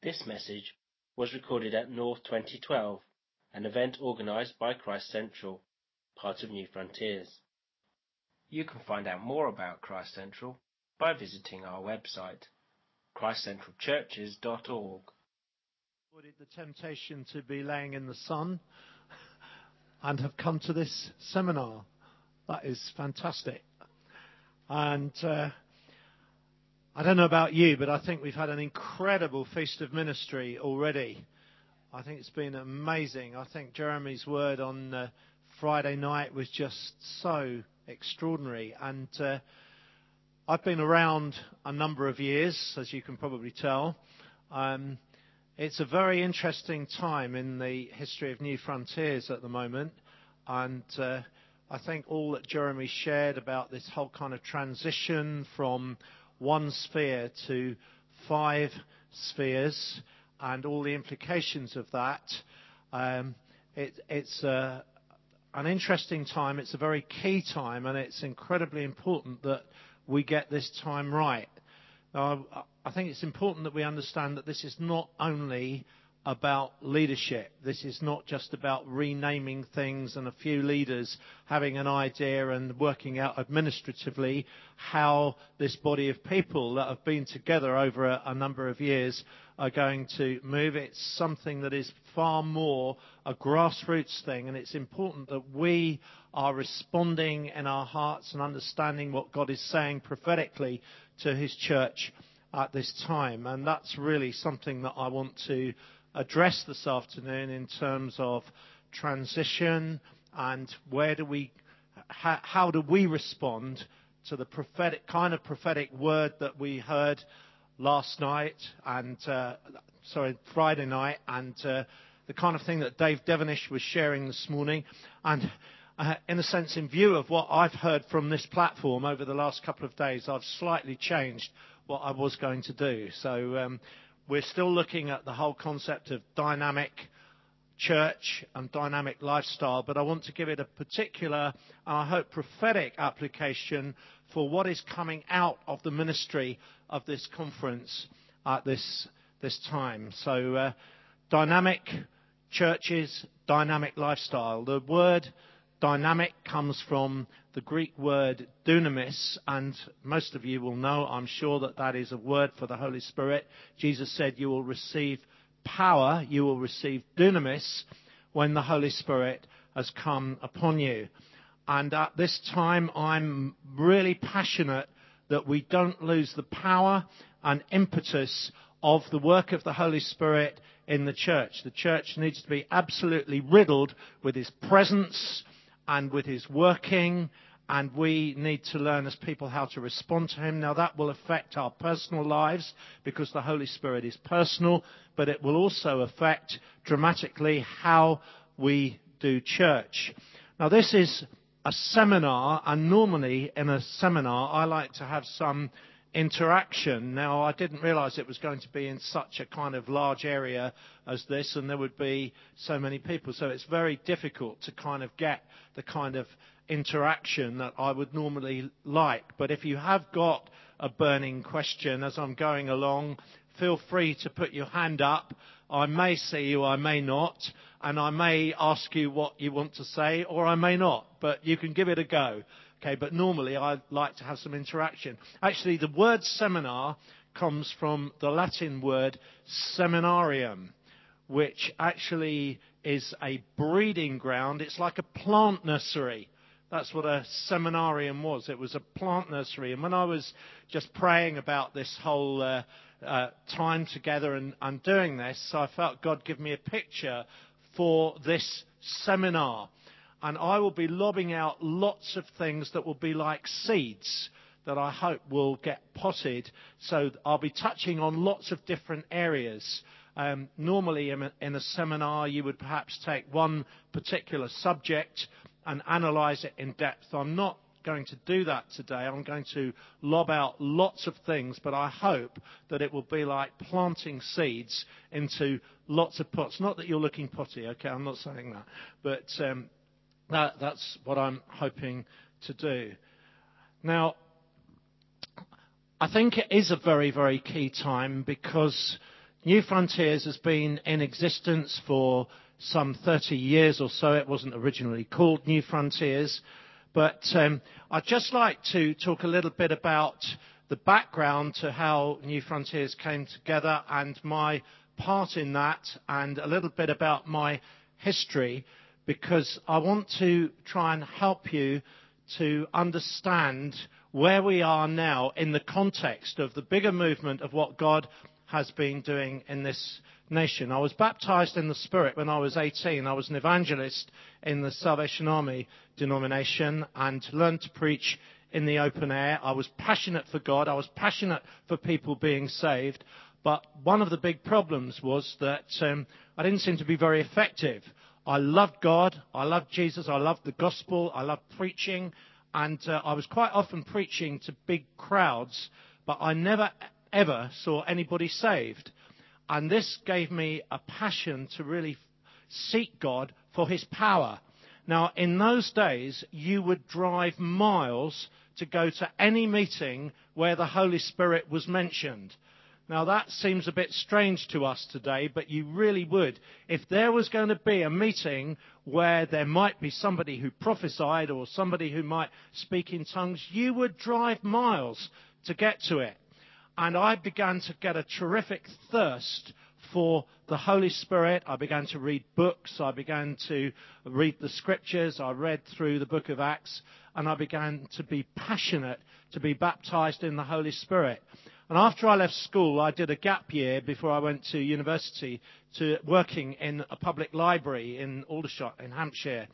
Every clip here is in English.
This message was recorded at North 2012, an event organized by Christ Central, part of New Frontiers. You can find out more about Christ Central by visiting our website, christcentralchurches.org. the temptation to be laying in the sun and have come to this seminar. That is fantastic. And uh, I don't know about you, but I think we've had an incredible feast of ministry already. I think it's been amazing. I think Jeremy's word on uh, Friday night was just so extraordinary. And uh, I've been around a number of years, as you can probably tell. Um, it's a very interesting time in the history of New Frontiers at the moment. And uh, I think all that Jeremy shared about this whole kind of transition from one sphere to five spheres and all the implications of that, um, it, it's an interesting time. It's a very key time, and it's incredibly important that we get this time right. Now, I think it's important that we understand that this is not only about leadership. This is not just about renaming things and a few leaders having an idea and working out administratively how this body of people that have been together over a, number of years are going to move. It's something that is far more a grassroots thing, and it's important that we are responding in our hearts and understanding what God is saying prophetically to His church at this time. And that's really something that I want to address this afternoon in terms of transition and where do we, how, do we respond to the prophetic kind of prophetic word that we heard last night and uh, sorry Friday night and uh, the kind of thing that Dave Devenish was sharing this morning. And uh, in a sense in view of what I've heard from this platform over the last couple of days I've slightly changed what I was going to do. So um, we're still looking at the whole concept of dynamic church and dynamic lifestyle, but I want to give it a particular, and I hope prophetic application for what is coming out of the ministry of this conference at this, this time. So, uh, dynamic churches, dynamic lifestyle. The word dynamic comes from the Greek word dunamis, and most of you will know, I'm sure, that that is a word for the Holy Spirit. Jesus said, You will receive power, you will receive dunamis when the Holy Spirit has come upon you. And at this time, I'm really passionate that we don't lose the power and impetus of the work of the Holy Spirit in the church. The church needs to be absolutely riddled with His presence and with his working, and we need to learn as people how to respond to him. Now, that will affect our personal lives because the Holy Spirit is personal, but it will also affect dramatically how we do church. Now, this is a seminar, and normally in a seminar, I like to have some interaction. Now, I didn't realize it was going to be in such a kind of large area as this, and there would be so many people. So it's very difficult to kind of get the kind of interaction that I would normally like. But if you have got a burning question as I'm going along, feel free to put your hand up. I may see you, I may not, and I may ask you what you want to say, or I may not, but you can give it a go. Okay, but normally I like to have some interaction. Actually, the word seminar comes from the Latin word seminarium, which actually is a breeding ground. It's like a plant nursery. That's what a seminarium was. It was a plant nursery. And when I was just praying about this whole uh, uh, time together and, and doing this, I felt God give me a picture for this seminar and I will be lobbing out lots of things that will be like seeds that I hope will get potted. So I'll be touching on lots of different areas. Um, normally, in a, in a seminar, you would perhaps take one particular subject and analyze it in depth. I'm not going to do that today. I'm going to lob out lots of things, but I hope that it will be like planting seeds into lots of pots. Not that you're looking potty, okay? I'm not saying that. That, that's what I'm hoping to do. Now, I think it is a very, very key time because New Frontiers has been in existence for some 30 years or so. It wasn't originally called New Frontiers. But um, I'd just like to talk a little bit about the background to how New Frontiers came together and my part in that, and a little bit about my history, because I want to try and help you to understand where we are now in the context of the bigger movement of what God has been doing in this nation. I was baptized in the Spirit when I was 18. I was an evangelist in the Salvation Army denomination and learned to preach in the open air. I was passionate for God. I was passionate for people being saved. But one of the big problems was that um, I didn't seem to be very effective. I loved God. I loved Jesus. I loved the gospel. I loved preaching. And uh, I was quite often preaching to big crowds, but I never ever saw anybody saved. And this gave me a passion to really seek God for his power. Now, in those days, you would drive miles to go to any meeting where the Holy Spirit was mentioned. Now, that seems a bit strange to us today, but you really would. If there was going to be a meeting where there might be somebody who prophesied or somebody who might speak in tongues, you would drive miles to get to it and I began to get a terrific thirst for the Holy Spirit. I began to read books. I began to read the scriptures. I read through the book of Acts and I began to be passionate to be baptized in the Holy Spirit. And after I left school, I did a gap year before I went to university to working in a public library in Aldershot in Hampshire.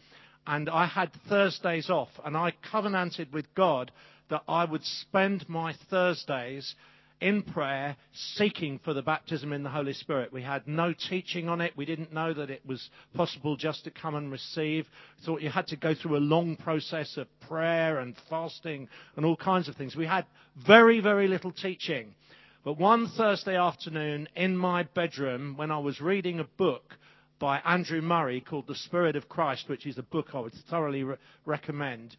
And I had Thursdays off and I covenanted with God that I would spend my Thursdays in prayer, seeking for the baptism in the Holy Spirit. We had no teaching on it. We didn't know that it was possible just to come and receive. We thought you had to go through a long process of prayer and fasting and all kinds of things. We had very, very little teaching. But one Thursday afternoon in my bedroom, when I was reading a book by Andrew Murray called The Spirit of Christ, which is a book I would thoroughly re- recommend,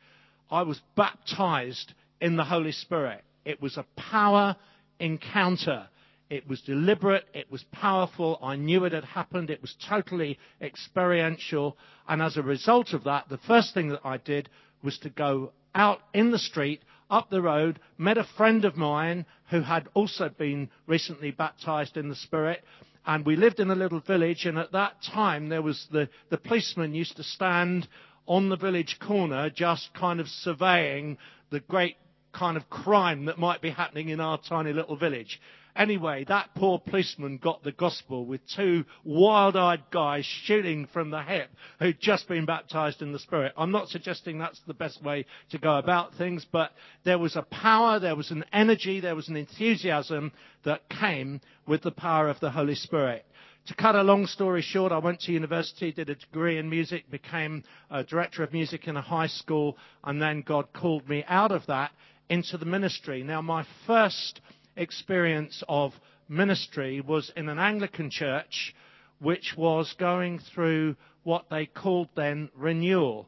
I was baptized in the Holy Spirit. It was a power encounter. It was deliberate, it was powerful, I knew it had happened, it was totally experiential, and as a result of that, the first thing that I did was to go out in the street, up the road, met a friend of mine who had also been recently baptized in the Spirit, and we lived in a little village, and at that time there was the, the policeman used to stand on the village corner just kind of surveying the great kind of crime that might be happening in our tiny little village. Anyway, that poor policeman got the gospel with two wild-eyed guys shooting from the hip who'd just been baptized in the Spirit. I'm not suggesting that's the best way to go about things, but there was a power, there was an energy, there was an enthusiasm that came with the power of the Holy Spirit. To cut a long story short, I went to university, did a degree in music, became a director of music in a high school, and then God called me out of that into the ministry. Now, my first experience of ministry was in an Anglican church which was going through what they called then renewal.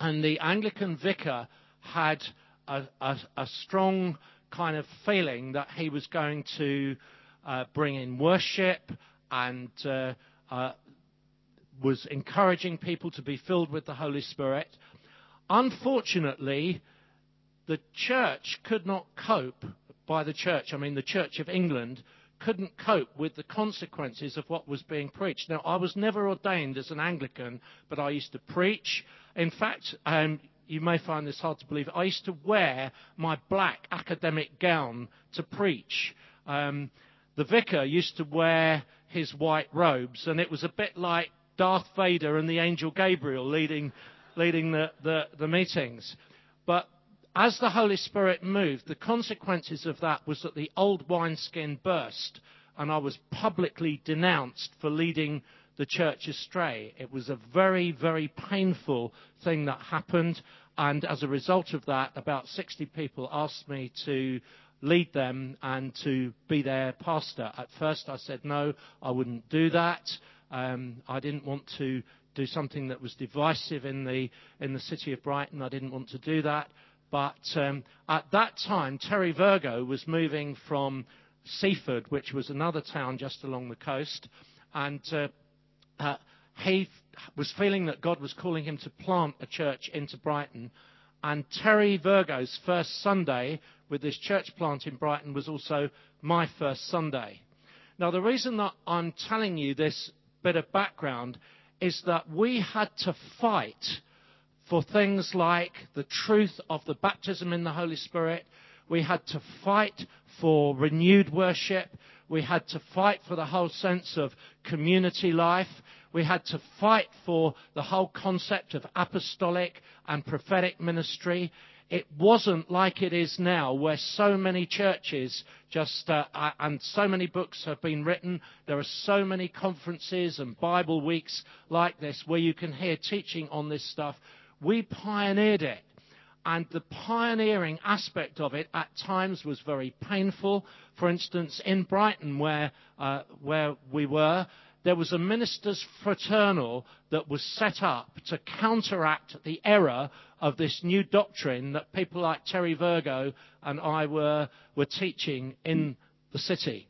And the Anglican vicar had a, a, a strong kind of feeling that he was going to uh, bring in worship and uh, uh, was encouraging people to be filled with the Holy Spirit. Unfortunately, the church could not cope, by the church, I mean the Church of England, couldn't cope with the consequences of what was being preached. Now, I was never ordained as an Anglican, but I used to preach. In fact, um, you may find this hard to believe, I used to wear my black academic gown to preach. Um, the vicar used to wear his white robes, and it was a bit like Darth Vader and the angel Gabriel leading, leading the, the, the meetings. But as the Holy Spirit moved, the consequences of that was that the old wineskin burst, and I was publicly denounced for leading the church astray. It was a very, very painful thing that happened, and as a result of that, about 60 people asked me to lead them and to be their pastor. At first, I said no, I wouldn't do that. Um, I didn't want to do something that was divisive in the in the city of Brighton. I didn't want to do that. But um, at that time, Terry Virgo was moving from Seaford, which was another town just along the coast. And uh, uh, he was feeling that God was calling him to plant a church into Brighton. And Terry Virgo's first Sunday with this church plant in Brighton was also my first Sunday. Now, the reason that I'm telling you this bit of background is that we had to fight for things like the truth of the baptism in the Holy Spirit. We had to fight for renewed worship. We had to fight for the whole sense of community life. We had to fight for the whole concept of apostolic and prophetic ministry. It wasn't like it is now, where so many churches just, uh, and so many books have been written. There are so many conferences and Bible weeks like this where you can hear teaching on this stuff. We pioneered it. And the pioneering aspect of it at times was very painful. For instance, in Brighton, where, uh, where we were, there was a minister's fraternal that was set up to counteract the error of this new doctrine that people like Terry Virgo and I were, were teaching in the city.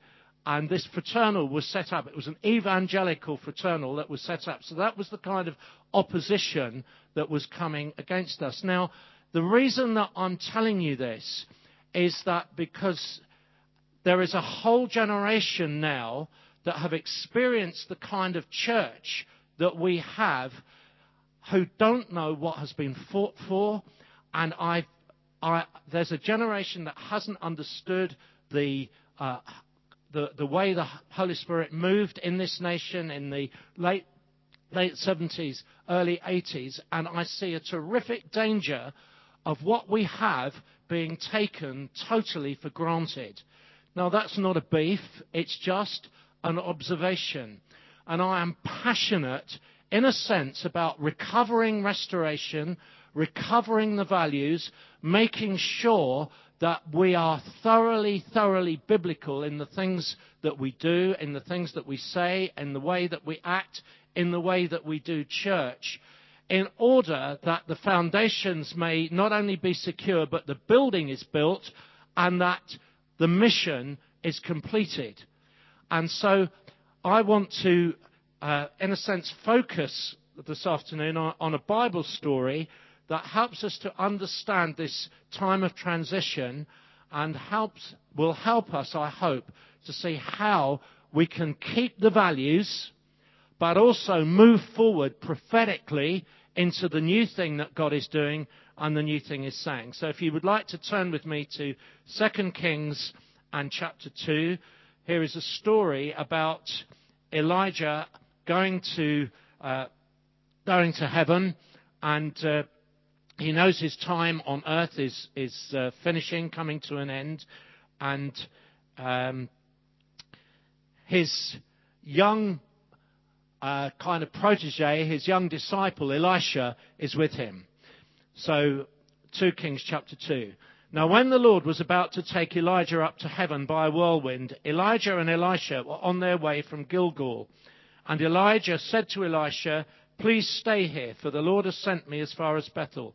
And this fraternal was set up. It was an evangelical fraternal that was set up. So that was the kind of opposition that was coming against us. Now, the reason that I'm telling you this is that because there is a whole generation now that have experienced the kind of church that we have who don't know what has been fought for. And I, there's a generation that hasn't understood the, uh, the, the way the Holy Spirit moved in this nation in the late, late 70s, early 80s. And I see a terrific danger of what we have being taken totally for granted. Now, that's not a beef, it's just an observation. And I am passionate, in a sense, about recovering restoration, recovering the values, making sure that we are thoroughly, thoroughly biblical in the things that we do, in the things that we say, in the way that we act, in the way that we do church, in order that the foundations may not only be secure, but the building is built and that the mission is completed. And so I want to, uh, in a sense, focus this afternoon on, on a Bible story that helps us to understand this time of transition and helps, will help us, I hope, to see how we can keep the values, but also move forward prophetically into the new thing that God is doing and the new thing is saying. So if you would like to turn with me to 2 Kings and chapter 2, here is a story about Elijah going to uh, going to heaven, and uh, he knows his time on earth is is uh, finishing, coming to an end, and um, his young uh, kind of protege, his young disciple Elisha, is with him. So, 2 Kings chapter 2. Now, when the Lord was about to take Elijah up to heaven by a whirlwind, Elijah and Elisha were on their way from Gilgal. And Elijah said to Elisha, Please stay here, for the Lord has sent me as far as Bethel.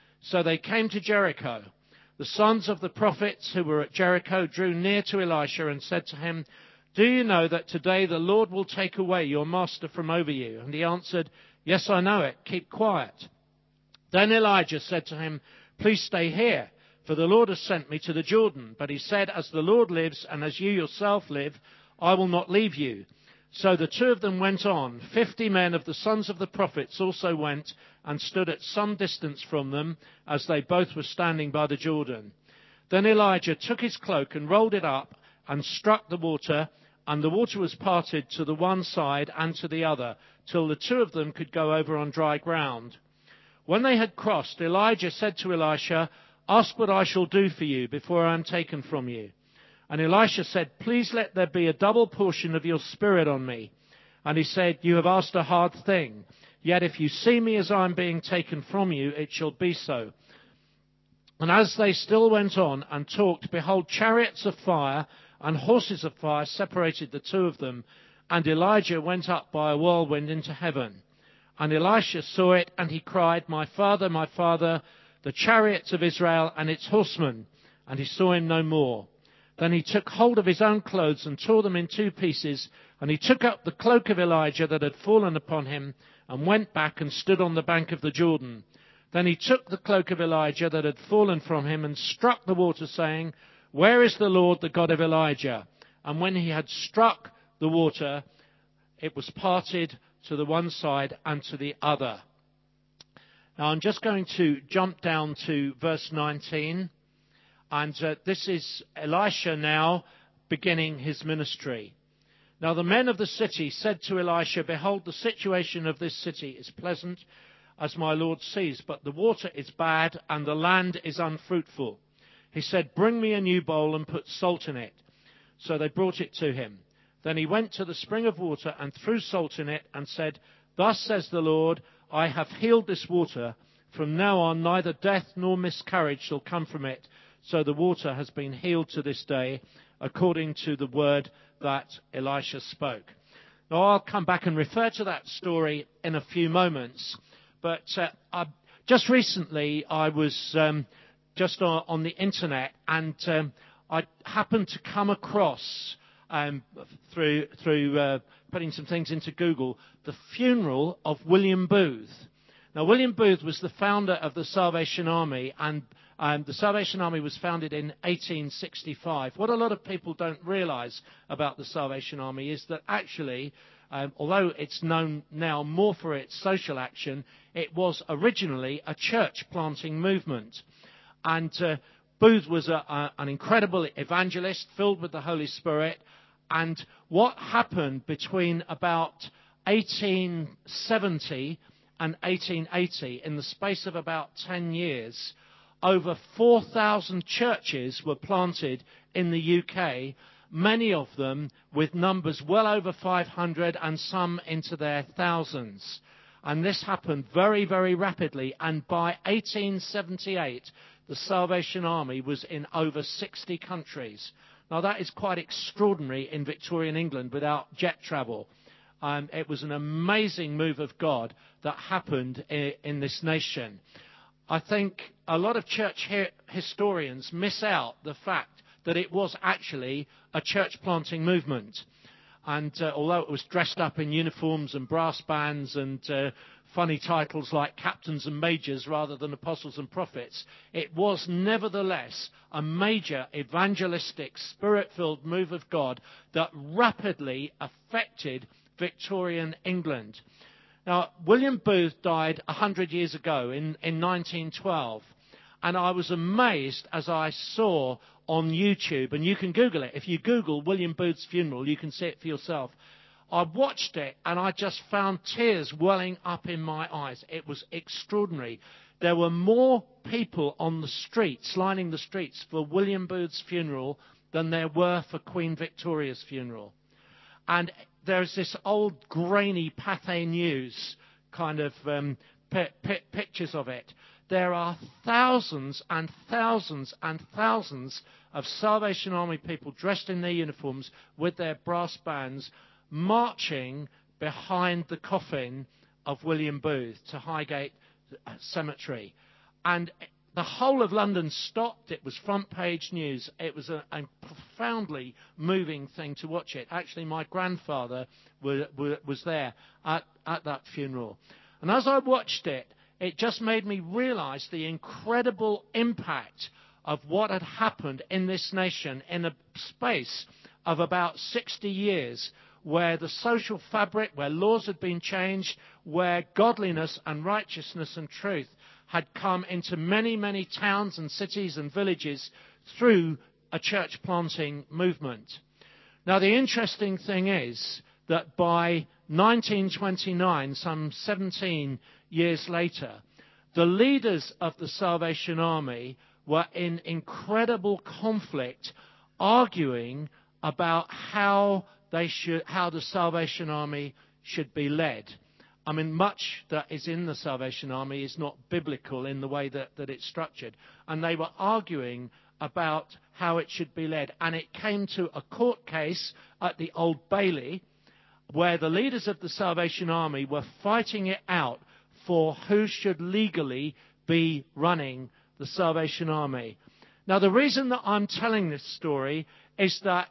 So they came to Jericho. The sons of the prophets who were at Jericho drew near to Elisha and said to him, Do you know that today the Lord will take away your master from over you? And he answered, Yes, I know it. Keep quiet. Then Elijah said to him, Please stay here, for the Lord has sent me to the Jordan. But he said, As the Lord lives, and as you yourself live, I will not leave you. So the two of them went on. Fifty men of the sons of the prophets also went and stood at some distance from them, as they both were standing by the Jordan. Then Elijah took his cloak and rolled it up and struck the water, and the water was parted to the one side and to the other, till the two of them could go over on dry ground. When they had crossed, Elijah said to Elisha, Ask what I shall do for you before I am taken from you. And Elisha said, Please let there be a double portion of your spirit on me. And he said, You have asked a hard thing. Yet if you see me as I am being taken from you, it shall be so. And as they still went on and talked, behold, chariots of fire and horses of fire separated the two of them. And Elijah went up by a whirlwind into heaven. And Elisha saw it, and he cried, My father, my father, the chariots of Israel and its horsemen. And he saw him no more. Then he took hold of his own clothes and tore them in two pieces. And he took up the cloak of Elijah that had fallen upon him and went back and stood on the bank of the Jordan. Then he took the cloak of Elijah that had fallen from him and struck the water, saying, Where is the Lord, the God of Elijah? And when he had struck the water, it was parted to the one side and to the other. Now I'm just going to jump down to verse 19. And uh, this is Elisha now beginning his ministry. Now the men of the city said to Elisha, Behold, the situation of this city is pleasant, as my Lord sees, but the water is bad and the land is unfruitful. He said, Bring me a new bowl and put salt in it. So they brought it to him. Then he went to the spring of water and threw salt in it and said, Thus says the Lord, I have healed this water. From now on, neither death nor miscarriage shall come from it. So the water has been healed to this day, according to the word that Elisha spoke. Now, I'll come back and refer to that story in a few moments, but uh, I, just recently I was um, just on, on, the internet and um, I happened to come across um, through through uh, putting some things into Google the funeral of William Booth. Now, William Booth was the founder of the Salvation Army and the Salvation Army was founded in 1865. What a lot of people don't realize about the Salvation Army is that actually, um, although it's known now more for its social action, it was originally a church planting movement. And uh, Booth was an incredible evangelist filled with the Holy Spirit. And what happened between about 1870 and 1880, in the space of about 10 years, over 4,000 churches were planted in the UK, many of them with numbers well over 500 and some into their thousands. And this happened very, very rapidly. And by 1878, the Salvation Army was in over 60 countries. Now, that is quite extraordinary in Victorian England without jet travel. Um, it was an amazing move of God that happened in, in this nation. I think a lot of church historians miss out the fact that it was actually a church planting movement. And uh, although it was dressed up in uniforms and brass bands and uh, funny titles like captains and majors rather than apostles and prophets, it was nevertheless a major evangelistic, spirit filled move of God that rapidly affected Victorian England. Now, William Booth died 100 years ago in, in 1912. And I was amazed as I saw on YouTube, and you can Google it. If you Google William Booth's funeral, you can see it for yourself. I watched it and I just found tears welling up in my eyes. It was extraordinary. There were more people on the streets, lining the streets for William Booth's funeral than there were for Queen Victoria's funeral. And there's this old grainy Pathé News kind of um, pictures of it. There are thousands and thousands and thousands of Salvation Army people dressed in their uniforms with their brass bands marching behind the coffin of William Booth to Highgate uh, Cemetery. And the whole of London stopped. It was front page news. It was a, a profoundly moving thing to watch it. Actually, my grandfather was, was there at, at that funeral. And as I watched it, it just made me realize the incredible impact of what had happened in this nation in a space of about 60 years where the social fabric, where laws had been changed, where godliness and righteousness and truth had come into many, many towns and cities and villages through a church planting movement. Now, the interesting thing is that by 1929, some 17 years later, the leaders of the Salvation Army were in incredible conflict arguing about how they should, how the Salvation Army should be led. I mean, much that is in the Salvation Army is not biblical in the way that, that it's structured. And they were arguing about how it should be led. And it came to a court case at the Old Bailey where the leaders of the Salvation Army were fighting it out for who should legally be running the Salvation Army. Now, the reason that I'm telling this story is that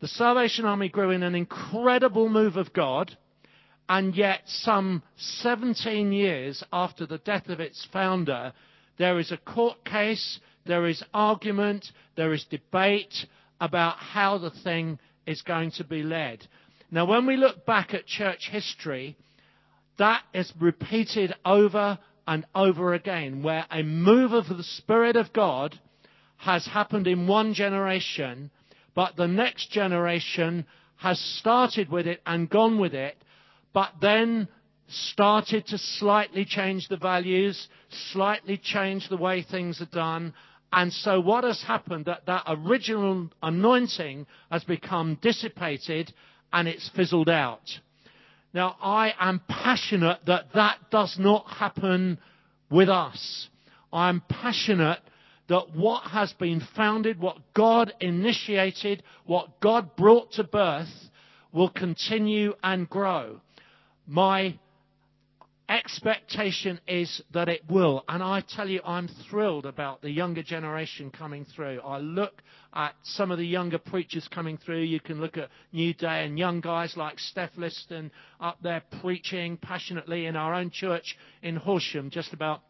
the Salvation Army grew in an incredible move of God, and yet, some 17 years after the death of its founder, there is a court case, there is argument, there is debate about how the thing is going to be led. Now, when we look back at church history, that is repeated over and over again, where a move of the Spirit of God has happened in one generation, but the next generation has started with it and gone with it, but then started to slightly change the values, slightly change the way things are done. And so what has happened that that original anointing has become dissipated and it's fizzled out. Now I am passionate that that does not happen with us. I'm passionate that what has been founded, what God initiated, what God brought to birth will continue and grow. My expectation is that it will. And I tell you, I'm thrilled about the younger generation coming through. I look at some of the younger preachers coming through. You can look at New Day and young guys like Steph Liston up there preaching passionately in our own church in Horsham just about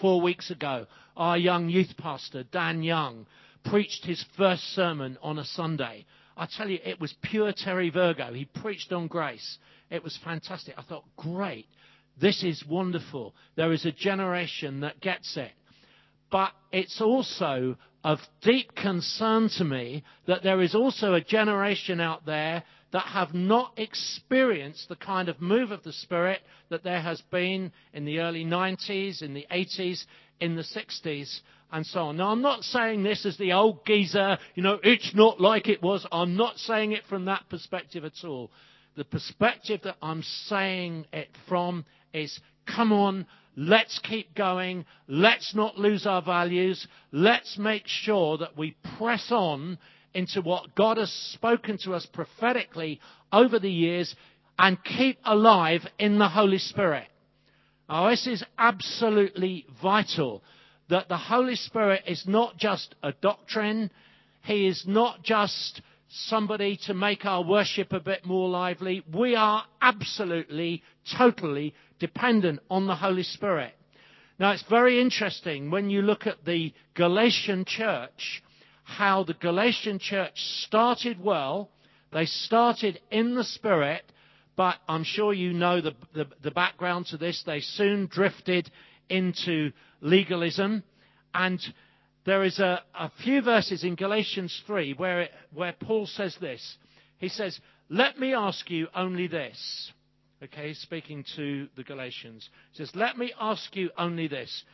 four weeks ago. Our young youth pastor, Dan Young, preached his first sermon on a Sunday. I tell you, it was pure Terry Virgo. He preached on grace. It was fantastic. I thought, great. This is wonderful. There is a generation that gets it. But it's also of deep concern to me that there is also a generation out there that have not experienced the kind of move of the Spirit that there has been in the early 90s, in the 80s, in the 60s, and so on. Now, I'm not saying this as the old geezer, you know, it's not like it was. I'm not saying it from that perspective at all. The perspective that I'm saying it from is come on, let's keep going, let's not lose our values, let's make sure that we press on into what God has spoken to us prophetically over the years and keep alive in the Holy Spirit. Now, this is absolutely vital that the Holy Spirit is not just a doctrine, He is not just somebody to make our worship a bit more lively. We are absolutely, totally dependent on the Holy Spirit. Now, it's very interesting when you look at the Galatian church, how the Galatian church started well. They started in the Spirit, but I'm sure you know the, the, the background to this. They soon drifted into legalism. And there is a, a few verses in Galatians 3 where, it, where Paul says this. He says, Let me ask you only this. Okay, speaking to the Galatians. He says, Let me ask you only this.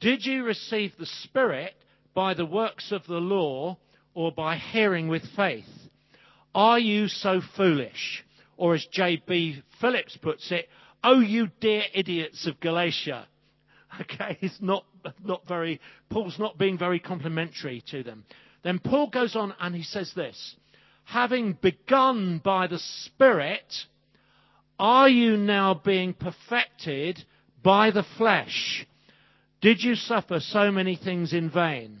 Did you receive the Spirit by the works of the law or by hearing with faith? Are you so foolish? Or as J.B. Phillips puts it, Oh, you dear idiots of Galatia. Okay, it's not, not very, Paul's not being very complimentary to them. Then Paul goes on and he says this, having begun by the Spirit, are you now being perfected by the flesh? Did you suffer so many things in vain?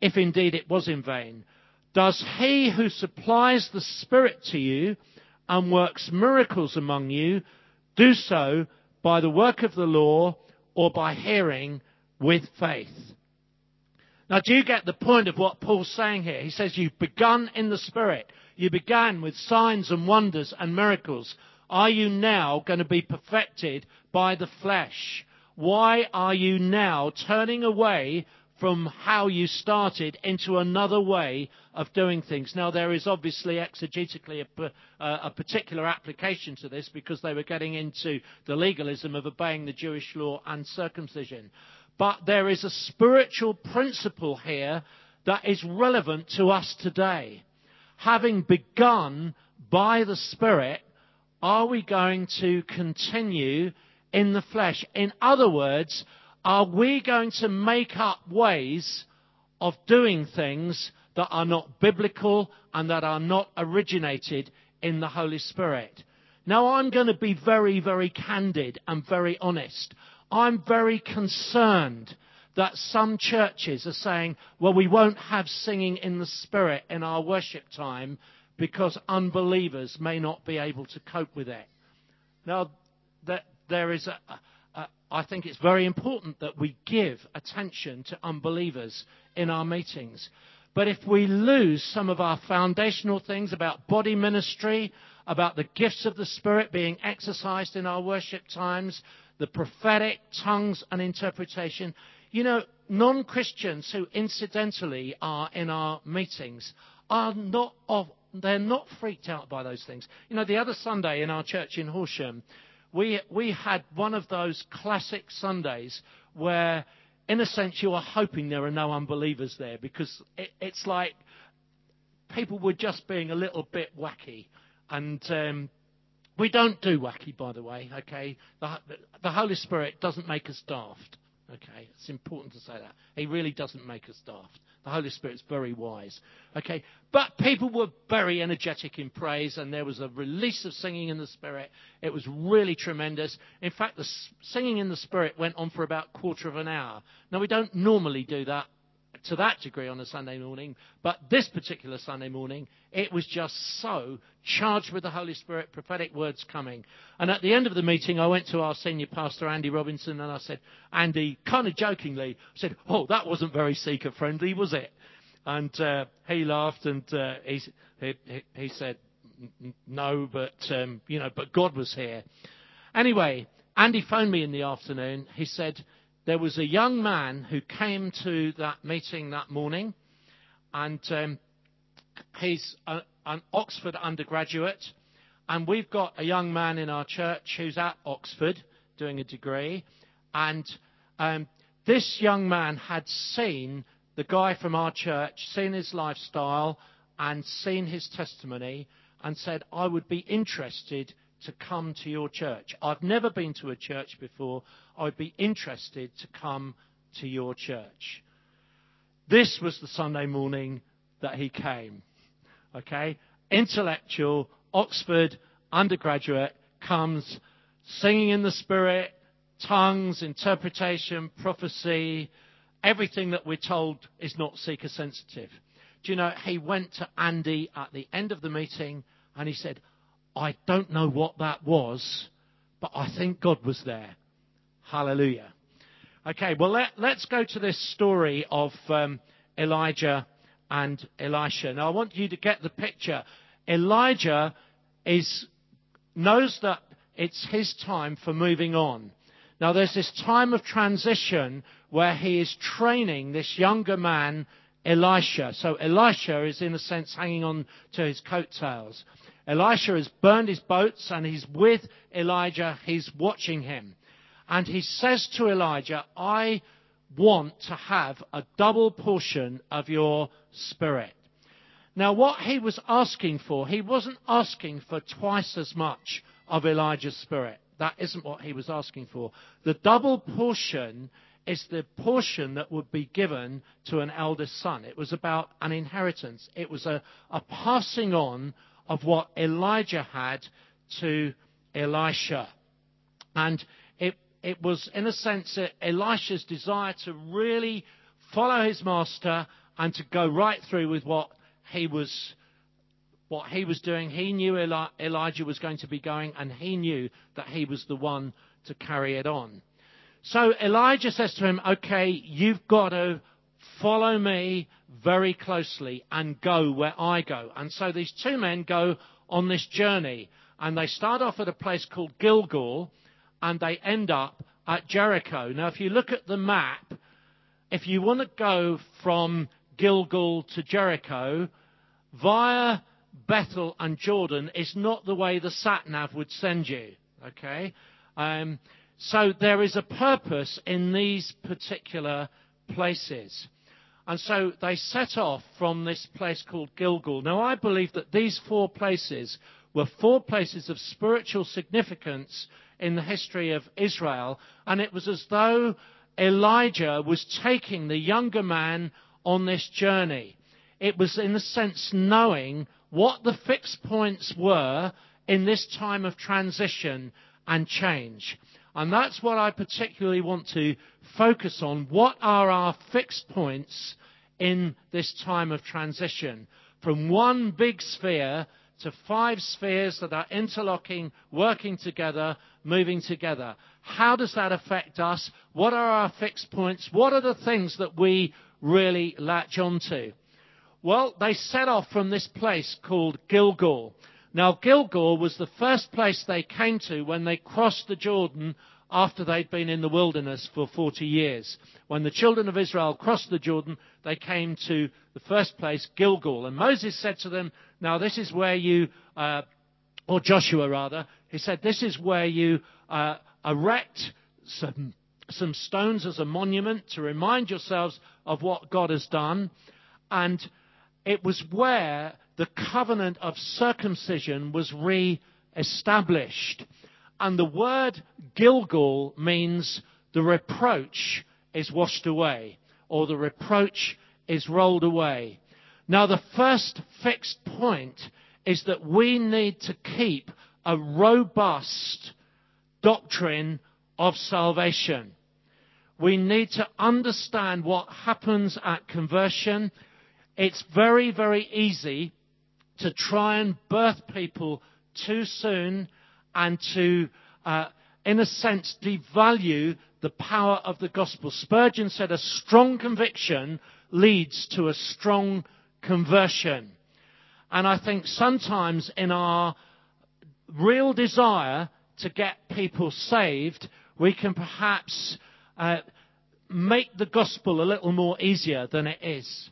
If indeed it was in vain. Does he who supplies the Spirit to you and works miracles among you do so by the work of the law or by hearing with faith? Now, do you get the point of what Paul's saying here? He says you've begun in the Spirit. You began with signs and wonders and miracles. Are you now going to be perfected by the flesh? Why are you now turning away from how you started into another way of doing things. Now, there is obviously exegetically a, uh, a, particular application to this because they were getting into the legalism of obeying the Jewish law and circumcision. But there is a spiritual principle here that is relevant to us today? Having begun by the Spirit, are we going to continue in the flesh? In other words, are we going to make up ways of doing things that are not biblical and that are not originated in the Holy Spirit? Now I'm going to be very, very candid and very honest. I'm very concerned that some churches are saying, well, we won't have singing in the Spirit in our worship time because unbelievers may not be able to cope with it. Now, that there is a, a, I think it's very important that we give attention to unbelievers in our meetings. But if we lose some of our foundational things about body ministry, about the gifts of the Spirit being exercised in our worship times, the prophetic, tongues, and interpretation, you know, non Christians who incidentally are in our meetings are not of, they're not freaked out by those things. You know, the other Sunday in our church in Horsham, we, we had one of those classic Sundays where, in a sense, you are hoping there are no unbelievers there because it, it's like people were just being a little bit wacky. And um, we don't do wacky, by the way, okay? The, the Holy Spirit doesn't make us daft. Okay, it's important to say that. He really doesn't make us daft. The Holy Spirit's very wise. Okay, but people were very energetic in praise, and there was a release of singing in the Spirit. It was really tremendous. In fact, the singing in the Spirit went on for about a quarter of an hour. Now, we don't normally do that to that degree on a Sunday morning, but this particular Sunday morning, it was just so charged with the Holy Spirit, prophetic words coming. And at the end of the meeting, I went to our senior pastor, Andy Robinson, and I said, Andy, kind of jokingly, said, Oh, that wasn't very seeker friendly, was it? And uh, he laughed and uh, he, he, he, said, No, but, um, you know, but God was here. Anyway, Andy phoned me in the afternoon. He said, there was a young man who came to that meeting that morning, and um, he's a, an Oxford undergraduate. And we've got a young man in our church who's at Oxford doing a degree. And um, this young man had seen the guy from our church, seen his lifestyle, and seen his testimony, and said, I would be interested to come to your church. I've never been to a church before. I'd be interested to come to your church. This was the Sunday morning that he came. Okay? Intellectual, Oxford undergraduate comes singing in the Spirit, tongues, interpretation, prophecy, everything that we're told is not seeker sensitive. Do you know, he went to Andy at the end of the meeting and he said, I don't know what that was, but I think God was there. Hallelujah. Okay, well, let, us go to this story of um, Elijah and Elisha. Now, I want you to get the picture. Elijah is, knows that it's his time for moving on. Now, there's this time of transition where he is training this younger man, Elisha. So, Elisha is, in a sense, hanging on to his coattails. Elisha has burned his boats and he's with Elijah. He's watching him. And he says to Elijah, I want to have a double portion of your spirit. Now, what he was asking for, he wasn't asking for twice as much of Elijah's spirit. That isn't what he was asking for. The double portion is the portion that would be given to an eldest son. It was about an inheritance. It was a, a passing on of what Elijah had to Elisha. And it, it was, in a sense, Elisha's desire to really follow his master and to go right through with what he was what he was doing. He knew Eli- Elijah was going to be going, and he knew that he was the one to carry it on. So Elijah says to him, Okay, you've got to follow me very closely and go where I go. And so these two men go on this journey. And they start off at a place called Gilgal and they end up at Jericho. Now, if you look at the map, if you want to go from Gilgal to Jericho via Bethel and Jordan is not the way the sat nav would send you. Okay? Um, so there is a purpose in these particular places. And so they set off from this place called Gilgal. Now I believe that these four places were four places of spiritual significance in the history of Israel. And it was as though Elijah was taking the younger man on this journey. It was in a sense knowing what the fixed points were in this time of transition and change. And that's what I particularly want to focus on. What are our fixed points in this time of transition? From one big sphere to five spheres that are interlocking, working together, moving together. How does that affect us? What are our fixed points? What are the things that we really latch onto? Well, they set off from this place called Gilgal. Now, Gilgal was the first place they came to when they crossed the Jordan after they'd been in the wilderness for 40 years. When the children of Israel crossed the Jordan, they came to the first place, Gilgal. And Moses said to them, Now, this is where you, uh, or Joshua rather, he said, This is where you uh, erect some, some stones as a monument to remind yourselves of what God has done. And it was where the covenant of circumcision was re-established. And the word Gilgal means the reproach is washed away, or the reproach is rolled away. Now the first fixed point is that we need to keep a robust doctrine of salvation. We need to understand what happens at conversion. It's very, very easy to try and birth people too soon and to, uh, in a sense, devalue the power of the gospel. Spurgeon said a strong conviction leads to a strong conversion. And I think sometimes in our real desire to get people saved, we can perhaps uh, make the gospel a little more easier than it is.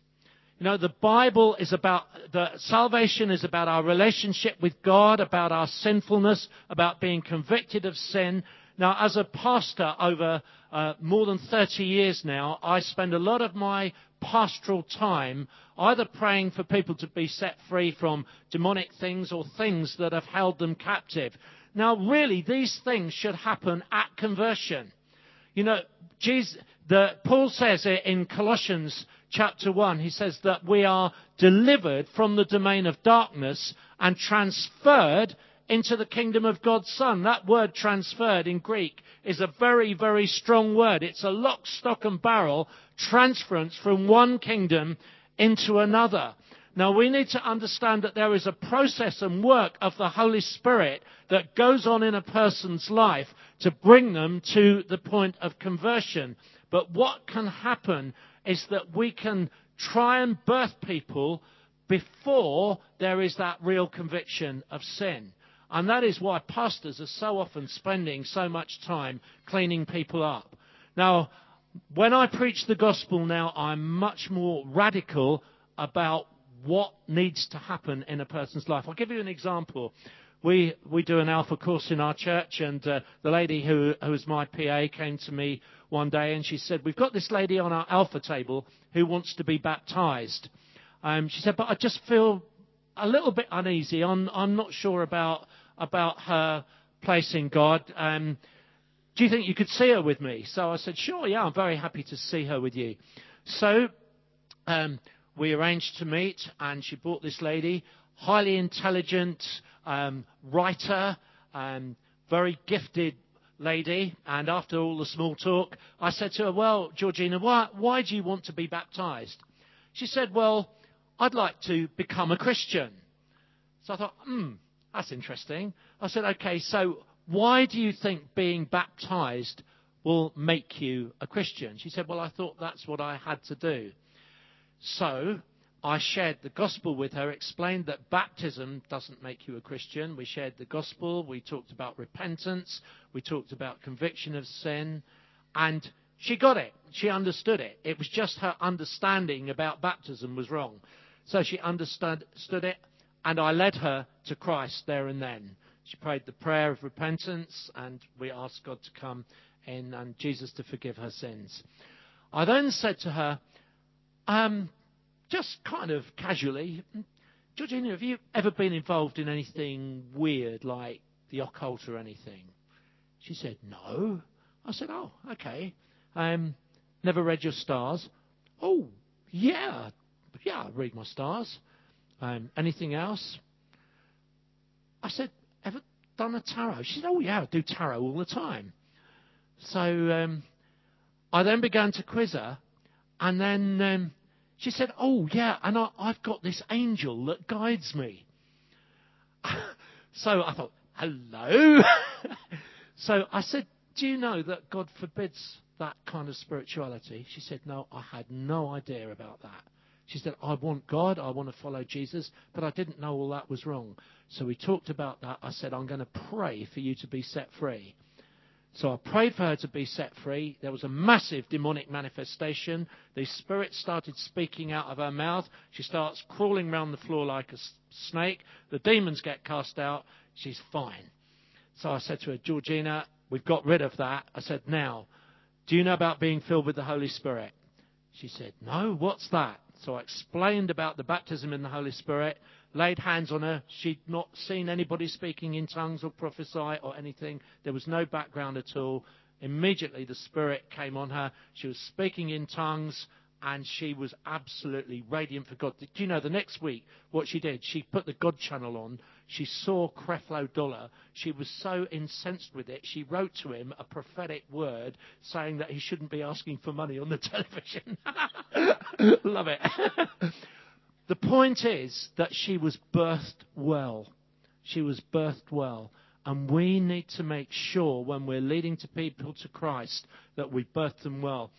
Know, the Bible is about, the salvation is about our relationship with God, about our sinfulness, about being convicted of sin. Now, as a pastor over uh, more than 30 years now, I spend a lot of my pastoral time either praying for people to be set free from demonic things or things that have held them captive. Now, really, these things should happen at conversion. You know, Jesus, the, Paul says it in Colossians chapter 1, he says that we are delivered from the domain of darkness and transferred into the kingdom of God's Son. That word transferred in Greek is a very, very strong word. It's a lock, stock and barrel transference from one kingdom into another. Now we need to understand that there is a process and work of the Holy Spirit that goes on in a person's life to bring them to the point of conversion. But what can happen is that we can try and birth people before there is that real conviction of sin. And that is why pastors are so often spending so much time cleaning people up. Now, when I preach the gospel now, I'm much more radical about what needs to happen in a person's life. I'll give you an example. We, we do an alpha course in our church, and uh, the lady who, was my PA came to me one day and she said, We've got this lady on our alpha table who wants to be baptized. Um, she said, But I just feel a little bit uneasy. I'm, I'm not sure about, about her place in God. Um, do you think you could see her with me? So I said, Sure, yeah, I'm very happy to see her with you. So um, we arranged to meet, and she brought this lady, highly intelligent um, writer, um, very gifted lady, and after all the small talk, I said to her, Well, Georgina, why, why do you want to be baptized? She said, Well, I'd like to become a Christian. So I thought, Hmm, that's interesting. I said, Okay, so why do you think being baptized will make you a Christian? She said, Well, I thought that's what I had to do. So I shared the gospel with her, explained that baptism doesn't make you a Christian. We shared the gospel. We talked about repentance. We talked about conviction of sin. And she got it. She understood it. It was just her understanding about baptism was wrong. So she understood it, and I led her to Christ there and then. She prayed the prayer of repentance, and we asked God to come in and Jesus to forgive her sins. I then said to her, um, just kind of casually, Georgina, have you ever been involved in anything weird like the occult or anything? She said, No. I said, Oh, okay. Um, never read your stars? Oh, yeah. Yeah, I read my stars. Um, anything else? I said, Ever done a tarot? She said, Oh, yeah, I do tarot all the time. So um, I then began to quiz her, and then um, she said, Oh, yeah, and I, I've got this angel that guides me. so I thought, Hello? so I said, Do you know that God forbids that kind of spirituality? She said, No, I had no idea about that. She said, I want God, I want to follow Jesus, but I didn't know all that was wrong. So we talked about that. I said, I'm going to pray for you to be set free. So I prayed for her to be set free. There was a massive demonic manifestation. The spirit started speaking out of her mouth. She starts crawling around the floor like a snake. The demons get cast out. She's fine. So I said to her, Georgina, we've got rid of that. I said, now, do you know about being filled with the Holy Spirit? She said, no, what's that? So I explained about the baptism in the Holy Spirit, laid hands on her. She'd not seen anybody speaking in tongues or prophesy or anything. There was no background at all. Immediately the Spirit came on her. She was speaking in tongues and she was absolutely radiant for God. Do you know the next week what she did? She put the God channel on. She saw Creflo Dollar. She was so incensed with it. She wrote to him a prophetic word saying that he shouldn't be asking for money on the television. Love it. the point is that she was birthed well. She was birthed well. And we need to make sure when we're leading to people to Christ that we birth them well.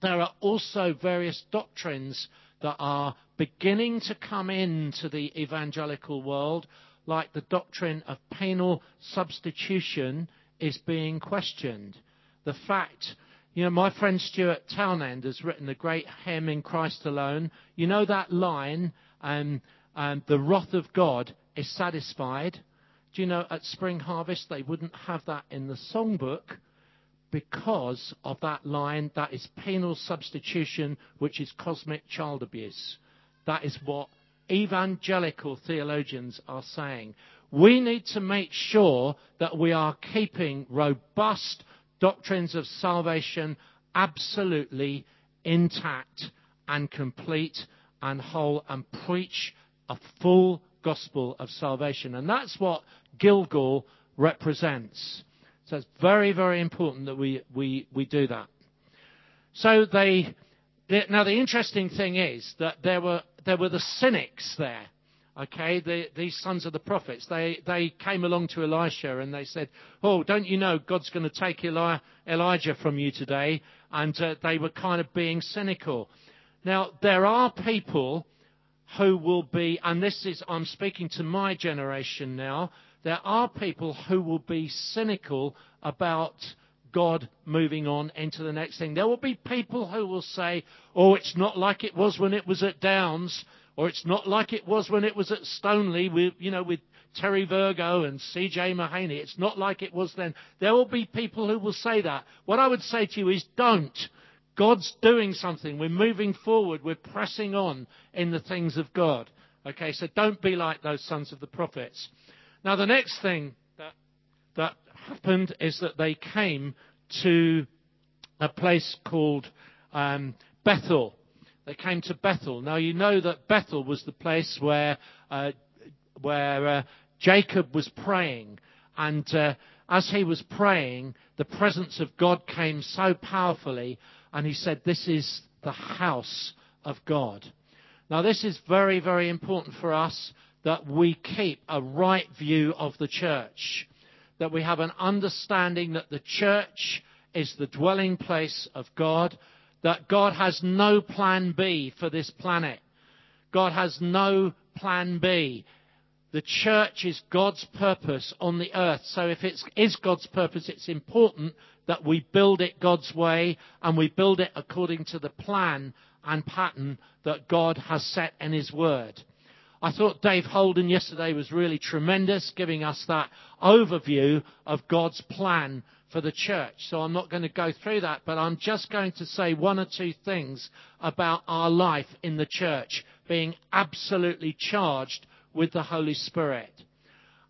There are also various doctrines that are beginning to come into the evangelical world, like the doctrine of penal substitution is being questioned. The fact, you know, my friend Stuart Townend has written the great hymn in Christ alone. You know that line, um, um, the wrath of God is satisfied. Do you know at Spring Harvest they wouldn't have that in the songbook because of that line. That is penal substitution, which is cosmic child abuse. That is what evangelical theologians are saying. We need to make sure that we are keeping robust doctrines of salvation absolutely intact and complete and whole and preach a full gospel of salvation. And that's what Gilgal represents. So it's very, very important that we, we, we do that. So they, they, now the interesting thing is that there were, there were the cynics there. Okay, the, these sons of the prophets, they, they came along to Elisha and they said, Oh, don't you know God's going to take Eli, Elijah from you today? And uh, they were kind of being cynical. Now, there are people who will be, and this is, I'm speaking to my generation now, there are people who will be cynical about God moving on into the next thing. There will be people who will say, oh, it's not like it was when it was at Downs, or it's not like it was when it was at Stoneleigh with, you know, with Terry Virgo and CJ Mahaney. It's not like it was then. There will be people who will say that. What I would say to you is don't. God's doing something. We're moving forward. We're pressing on in the things of God. Okay, so don't be like those sons of the prophets. Now, the next thing that, that happened is that they came to a place called um, Bethel. They came to Bethel. Now, you know that Bethel was the place where, uh, where uh, Jacob was praying. And uh, as he was praying, the presence of God came so powerfully, and he said, This is the house of God. Now, this is very, very important for us that we keep a right view of the church, that we have an understanding that the church is the dwelling place of God, that God has no plan B for this planet. God has no plan B. The church is God's purpose on the earth. So if it is God's purpose, it's important that we build it God's way and we build it according to the plan and pattern that God has set in His Word. I thought Dave Holden yesterday was really tremendous, giving us that overview of God's plan for the church. So I'm not going to go through that, but I'm just going to say one or two things about our life in the church being absolutely charged with the Holy Spirit.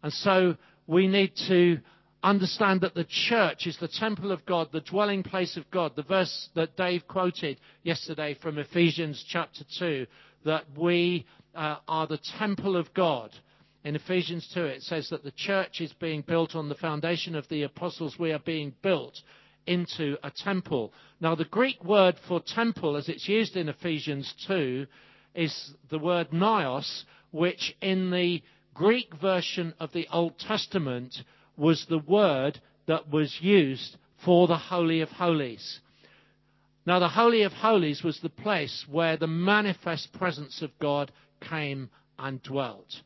And so we need to understand that the church is the temple of God, the dwelling place of God. The verse that Dave quoted yesterday from Ephesians chapter 2, that we uh, are the temple of God. In Ephesians 2, it says that the church is being built on the foundation of the apostles. We are being built into a temple. Now, the Greek word for temple, as it's used in Ephesians 2, is the word naos, which in the Greek version of the Old Testament was the word that was used for the Holy of Holies. Now, the Holy of Holies was the place where the manifest presence of God came and dwelt.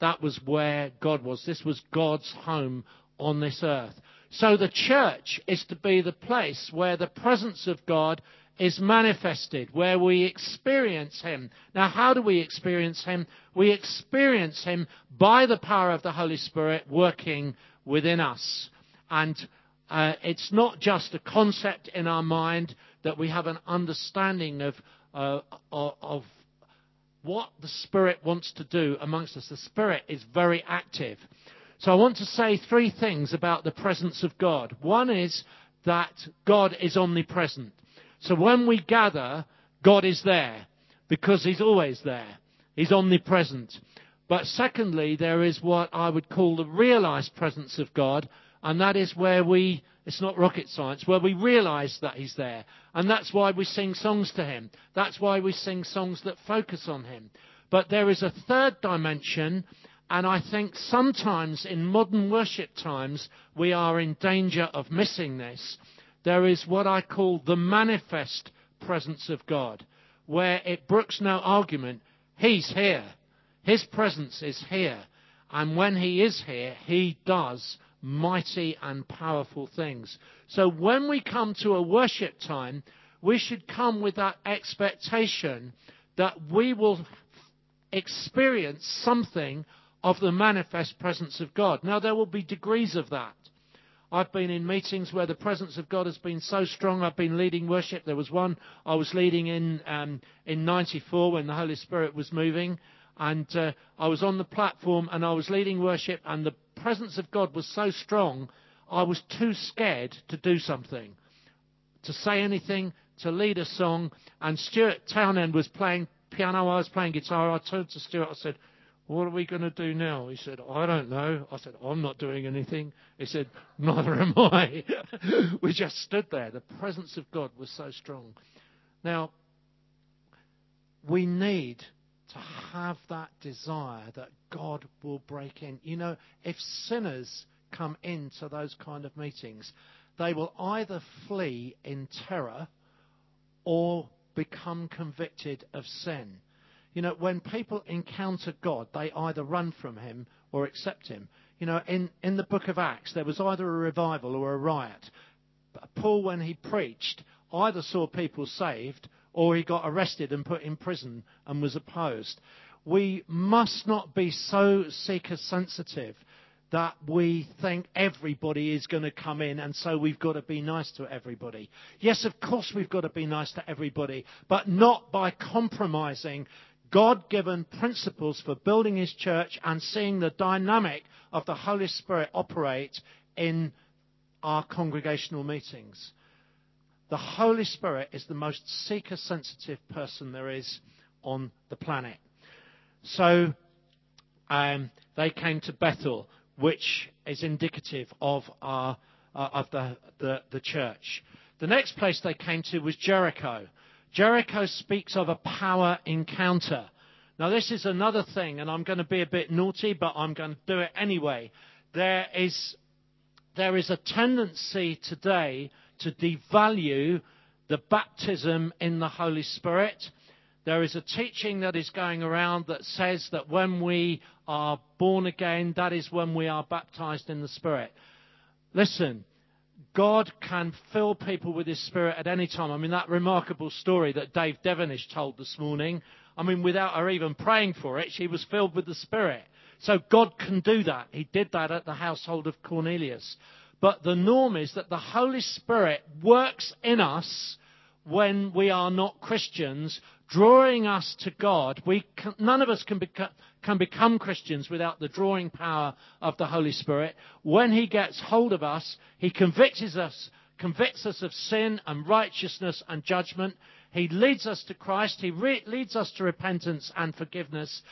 That was where God was. This was God's home on this earth. So the church is to be the place where the presence of God is manifested, where we experience Him. Now, how do we experience Him? We experience Him by the power of the Holy Spirit working within us. And uh, it's not just a concept in our mind that we have an understanding of, uh, of what the Spirit wants to do amongst us. The Spirit is very active. So I want to say three things about the presence of God. One is that God is omnipresent. So when we gather, God is there because He's always there. He's omnipresent. But secondly, there is what I would call the realized presence of God, and that is where we, it's not rocket science, where we realize that He's there. And that's why we sing songs to Him. That's why we sing songs that focus on Him. But there is a third dimension, and I think sometimes in modern worship times we are in danger of missing this. There is what I call the manifest presence of God, where it brooks no argument. He's here. His presence is here. And when He is here, He does mighty and powerful things. So when we come to a worship time, we should come with that expectation that we will experience something of the manifest presence of God. Now, there will be degrees of that. I've been in meetings where the presence of God has been so strong. I've been leading worship. There was one I was leading in um, in '94 when the Holy Spirit was moving, and uh, I was on the platform and I was leading worship, and the presence of God was so strong, I was too scared to do something, to say anything, to lead a song. And Stuart Townend was playing piano, I was playing guitar. I turned to Stuart, I said, what are we going to do now? He said, I don't know. I said, I'm not doing anything. He said, Neither am I. we just stood there. The presence of God was so strong. Now, we need to have that desire that God will break in. You know, if sinners come into those kind of meetings, they will either flee in terror or become convicted of sin. You know, when people encounter God, they either run from him or accept him. You know, in, in the book of Acts, there was either a revival or a riot. But Paul, when he preached, either saw people saved or he got arrested and put in prison and was opposed. We must not be so seeker sensitive that we think everybody is going to come in and so we've got to be nice to everybody. Yes, of course we've got to be nice to everybody, but not by compromising God given principles for building His church and seeing the dynamic of the Holy Spirit operate in our congregational meetings. The Holy Spirit is the most seeker sensitive person there is on the planet. So um, they came to Bethel, which is indicative of, our, uh, of the, the, the church. The next place they came to was Jericho. Jericho speaks of a power encounter. Now, this is another thing, and I'm going to be a bit naughty, but I'm going to do it anyway. There is, there is a tendency today to devalue the baptism in the Holy Spirit. There is a teaching that is going around that says that when we are born again, that is when we are baptized in the Spirit. Listen, God can fill people with His Spirit at any time. I mean, that remarkable story that Dave Devenish told this morning, I mean, without her even praying for it, she was filled with the Spirit. So God can do that. He did that at the household of Cornelius. But the norm is that the Holy Spirit works in us when we are not Christians, drawing us to God. We can, none of us can, beca- can become Christians without the drawing power of the Holy Spirit. When He gets hold of us, He convicts us, convicts us of sin and righteousness and judgment. He leads us to Christ. He re- leads us to repentance and forgiveness.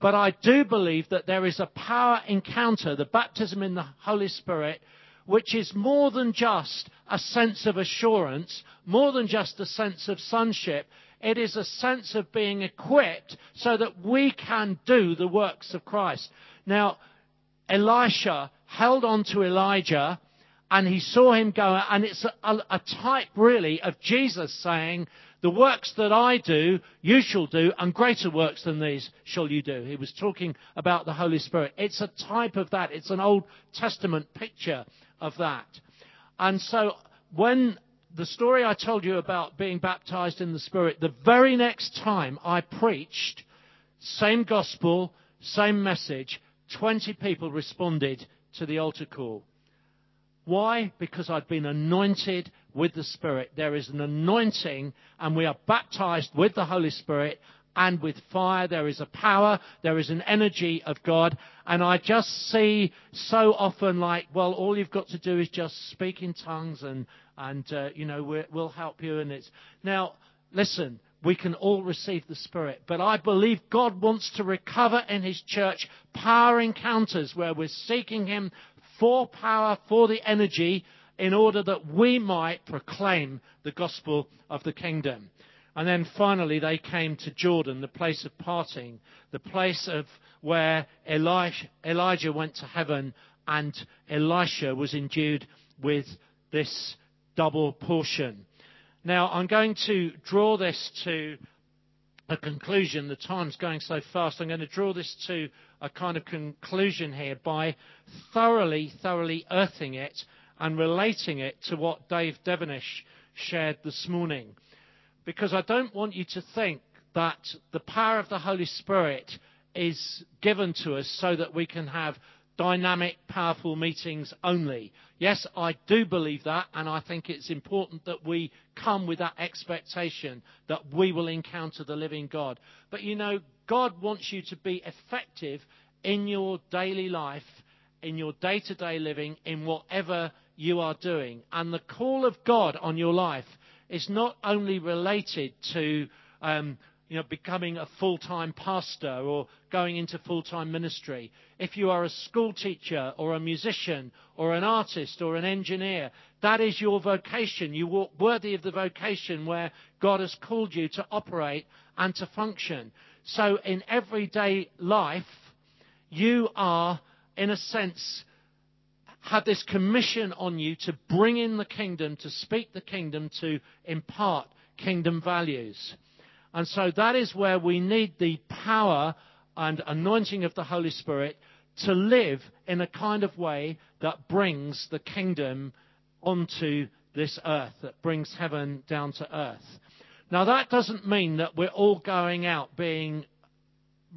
But I do believe that there is a power encounter, the baptism in the Holy Spirit, which is more than just a sense of assurance, more than just a sense of sonship. It is a sense of being equipped so that we can do the works of Christ. Now, Elisha held on to Elijah and he saw him go, and it's a, a, type really of Jesus saying, the works that I do, you shall do, and greater works than these shall you do. He was talking about the Holy Spirit. It's a type of that. It's an Old Testament picture of that. And so when the story I told you about being baptized in the Spirit, the very next time I preached, same gospel, same message, 20 people responded to the altar call. Why? Because I'd been anointed with the Spirit. There is an anointing, and we are baptized with the Holy Spirit and with fire. There is a power, there is an energy of God. And I just see so often like, well, all you've got to do is just speak in tongues and, and uh, you know, we will help you. And it's, now, listen, we can all receive the Spirit. But I believe God wants to recover in His church power encounters where we're seeking Him for power, for the energy, in order that we might proclaim the gospel of the kingdom. And then finally, they came to Jordan, the place of parting, the place of where Elijah went to heaven and Elisha was endued with this double portion. Now, I'm going to draw this to a conclusion. The time's going so fast. I'm going to draw this to a kind of conclusion here by thoroughly, thoroughly earthing it and relating it to what Dave Devenish shared this morning. Because I don't want you to think that the power of the Holy Spirit is given to us so that we can have dynamic, powerful meetings only. Yes, I do believe that, and I think it's important that we come with that expectation that we will encounter the living God. But you know, God wants you to be effective in your daily life, in your day to day living, in whatever you are doing. And the call of God on your life is not only related to um, you know, becoming a full time pastor or going into full time ministry. If you are a school teacher or a musician or an artist or an engineer, that is your vocation. You walk worthy of the vocation where God has called you to operate and to function. So in everyday life, you are, in a sense, have this commission on you to bring in the kingdom, to speak the kingdom, to impart kingdom values. And so that is where we need the power and anointing of the Holy Spirit to live in a kind of way that brings the kingdom onto this earth, that brings heaven down to earth. Now, that doesn't mean that we're all going out being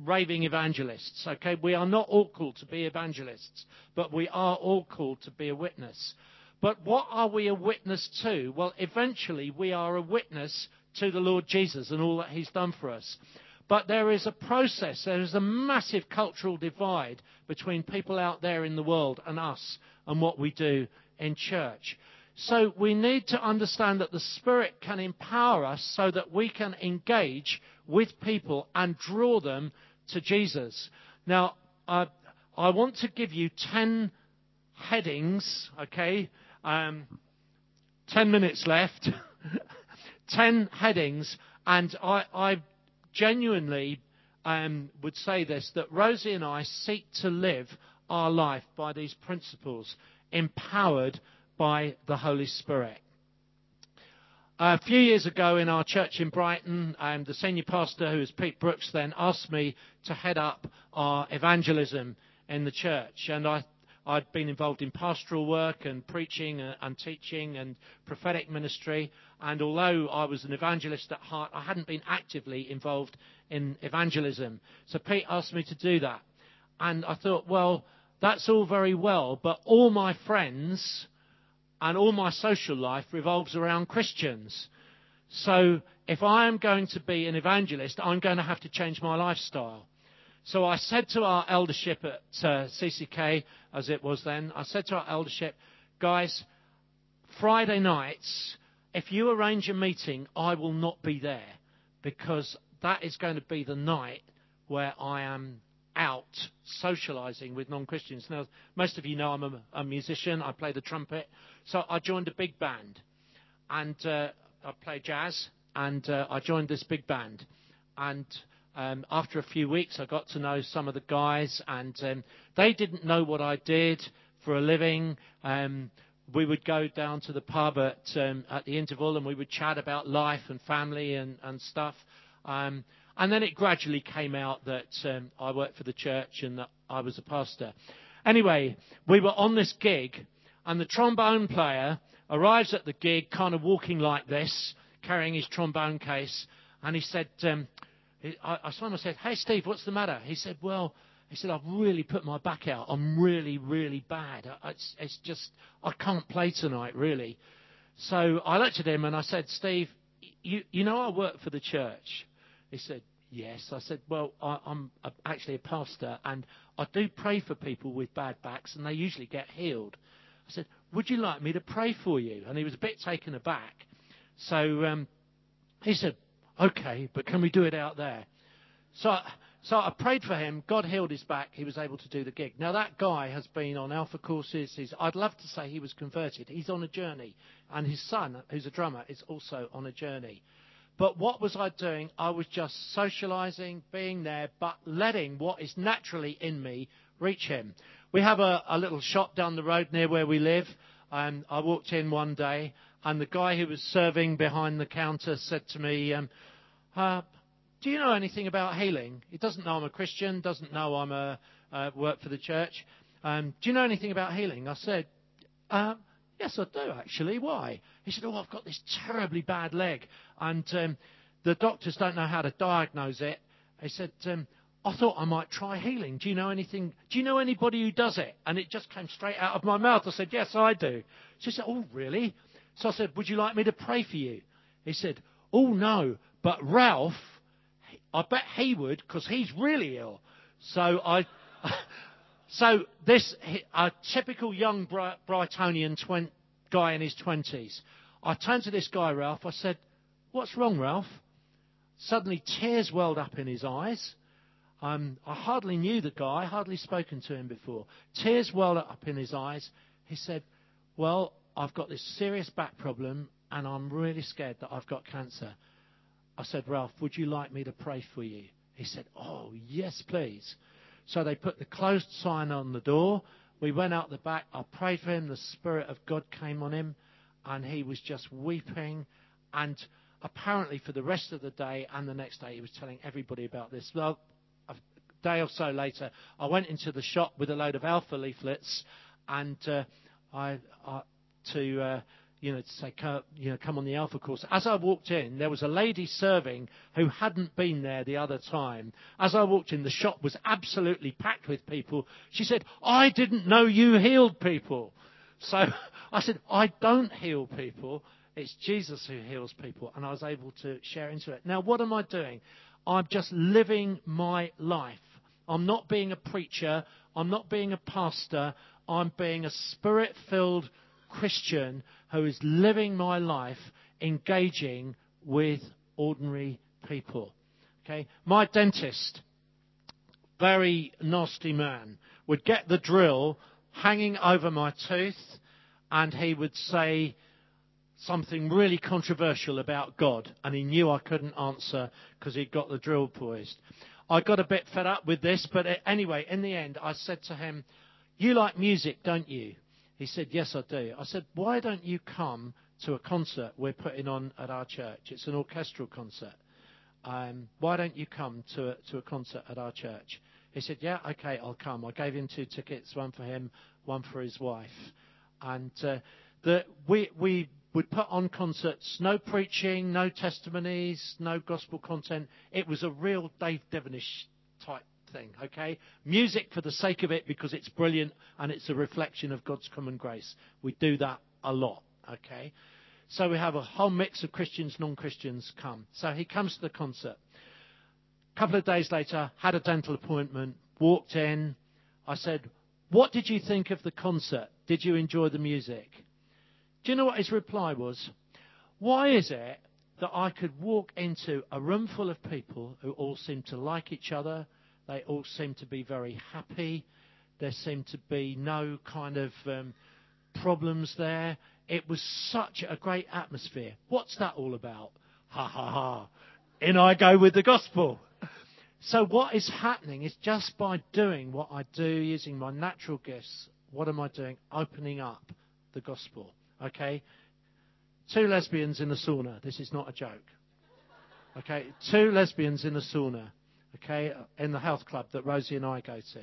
raving evangelists. Okay, we are not all called to be evangelists, but we are all called to be a witness. But what are we a witness to? Well, eventually we are a witness to the Lord Jesus and all that He's done for us. But there is a process, there is a massive cultural divide between people out there in the world and us and what we do in church. So we need to understand that the Spirit can empower us so that we can engage with people and draw them to Jesus. Now, I, I want to give you 10 headings, okay? Um, 10 minutes left. 10 headings, and I, I genuinely um, would say this that Rosie and I seek to live our life by these principles, empowered by the Holy Spirit. A few years ago in our church in Brighton, um, the senior pastor, who was Pete Brooks, then asked me to head up our evangelism in the church. And I, I'd been involved in pastoral work and preaching and teaching and prophetic ministry. And although I was an evangelist at heart, I hadn't been actively involved in evangelism. So Pete asked me to do that. And I thought, well, that's all very well, but all my friends and all my social life revolves around Christians. So if I am going to be an evangelist, I'm going to have to change my lifestyle. So I said to our eldership at uh, CCK, as it was then, I said to our eldership, guys, Friday nights, if you arrange a meeting, I will not be there because that is going to be the night where I am out socializing with non Christians. Now, most of you know I'm a, a, musician, I play the trumpet. So I joined a big band and uh, I play jazz, and uh, I joined this big band. And um, after a few weeks, I got to know some of the guys, and um, they didn't know what I did for a living. Um, we would go down to the pub at um, at the interval, and we would chat about life and family and and stuff. And then it gradually came out that um, I worked for the church and that I was a pastor. Anyway, we were on this gig, and the trombone player arrives at the gig, kind of walking like this, carrying his trombone case, and he said, um, I, I sort of said, "Hey, Steve, what's the matter?" He said, "Well." He said, I've really put my back out. I'm really, really bad. It's, it's just, I can't play tonight, really. So I looked at him and I said, Steve, you, you know I work for the church. He said, Yes. I said, Well, I, am actually a pastor and I do pray for people with bad backs and they usually get healed. I said, Would you like me to pray for you? And he was a bit taken aback. So um, he said, Okay, but can we do it out there? So, so I prayed for him. God healed his back. He was able to do the gig. Now, that guy has been on Alpha courses. He's, I'd love to say he was converted. He's on a journey. And his son, who's a drummer, is also on a journey. But what was I doing? I was just socializing, being there, but letting what is naturally in me reach him. We have a, little shop down the road near where we live. I walked in one day, and the guy who was serving behind the counter said to me, um, do you know anything about healing? He doesn't know I'm a Christian, doesn't know I'm a uh, work for the church. Um, do you know anything about healing? I said, yes, I do actually. Why? He said, oh, I've got this terribly bad leg, and um, the doctors don't know how to diagnose it. He said, um, I thought I might try healing. Do you know anything? Do you know anybody who does it? And it just came straight out of my mouth. I said, Yes, I do. She said, Oh, really? So I said, Would you like me to pray for you? He said, Oh, no, but Ralph I bet he would because he's really ill. So I, so this a typical young Brightonian twen, guy in his twenties. I turned to this guy, Ralph. I said, "What's wrong, Ralph?" Suddenly, tears welled up in his eyes. Um, I hardly knew the guy, hardly spoken to him before. Tears welled up in his eyes. He said, "Well, I've got this serious back problem, and I'm really scared that I've got cancer." I said, Ralph, would you like me to pray for you? He said, Oh, yes, please. So they put the closed sign on the door. We went out the back. I prayed for him. The Spirit of God came on him, and he was just weeping. And apparently, for the rest of the day and the next day, he was telling everybody about this. Well, a day or so later, I went into the shop with a load of alpha leaflets, and uh, I, I to uh, you know, to say, you know, come on the Alpha course. As I walked in, there was a lady serving who hadn't been there the other time. As I walked in, the shop was absolutely packed with people. She said, I didn't know you healed people. So I said, I don't heal people. It's Jesus who heals people. And I was able to share into it. Now, what am I doing? I'm just living my life. I'm not being a preacher. I'm not being a pastor. I'm being a spirit filled Christian who is living my life engaging with ordinary people. Okay? My dentist, very nasty man, would get the drill hanging over my tooth and he would say something really controversial about God and he knew I couldn't answer because he'd got the drill poised. I got a bit fed up with this, but anyway, in the end, I said to him, You like music, don't you? He said, Yes, I do. I said, Why don't you come to a concert we're putting on at our church? It's an orchestral concert. Um, why don't you come to a, to a concert at our church? He said, Yeah, okay, I'll come. I gave him two tickets, one for him, one for his wife. And uh, the, we, we would put on concerts, no preaching, no testimonies, no gospel content. It was a real Dave Devenish type okay? Music for the sake of it because it's brilliant and it's a reflection of God's common grace. We do that a lot. Okay, so we have a whole mix of Christians, non-Christians come. So he comes to the concert. A couple of days later, had a dental appointment, walked in. I said, "What did you think of the concert? Did you enjoy the music?" Do you know what his reply was? Why is it that I could walk into a room full of people who all seem to like each other? They all seem to be very happy. There seemed to be no kind of um, problems there. It was such a great atmosphere. What's that all about? Ha ha ha. In I go with the gospel. So what is happening is just by doing what I do using my natural gifts, what am I doing? Opening up the gospel. Okay? Two lesbians in the sauna. This is not a joke. Okay? Two lesbians in the sauna. Okay? In the health club that Rosie and I go to.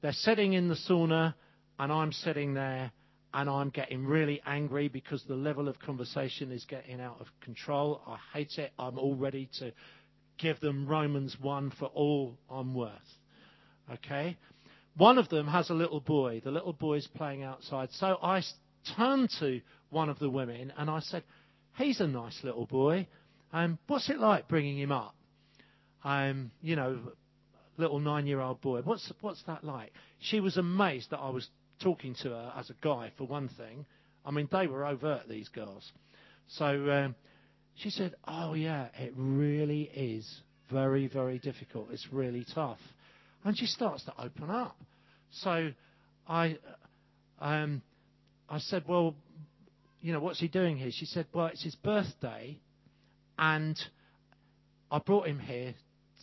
They're sitting in the sauna, and I'm sitting there, and I'm getting really angry because the level of conversation is getting out of control. I hate it. I'm all ready to give them Romans 1 for all I'm worth. Okay? One of them has a little boy. The little boy is playing outside. So I turned to one of the women and I said, He's a nice little boy. Um, what's it like bringing him up? Um, you know, little nine year old boy. What's, what's that like? She was amazed that I was talking to her as a guy, for one thing. I mean, they were overt, these girls. So um, she said, Oh, yeah, it really is very, very difficult. It's really tough. And she starts to open up. So I, um, I said, Well, you know, what's he doing here? She said, Well, it's his birthday, and I brought him here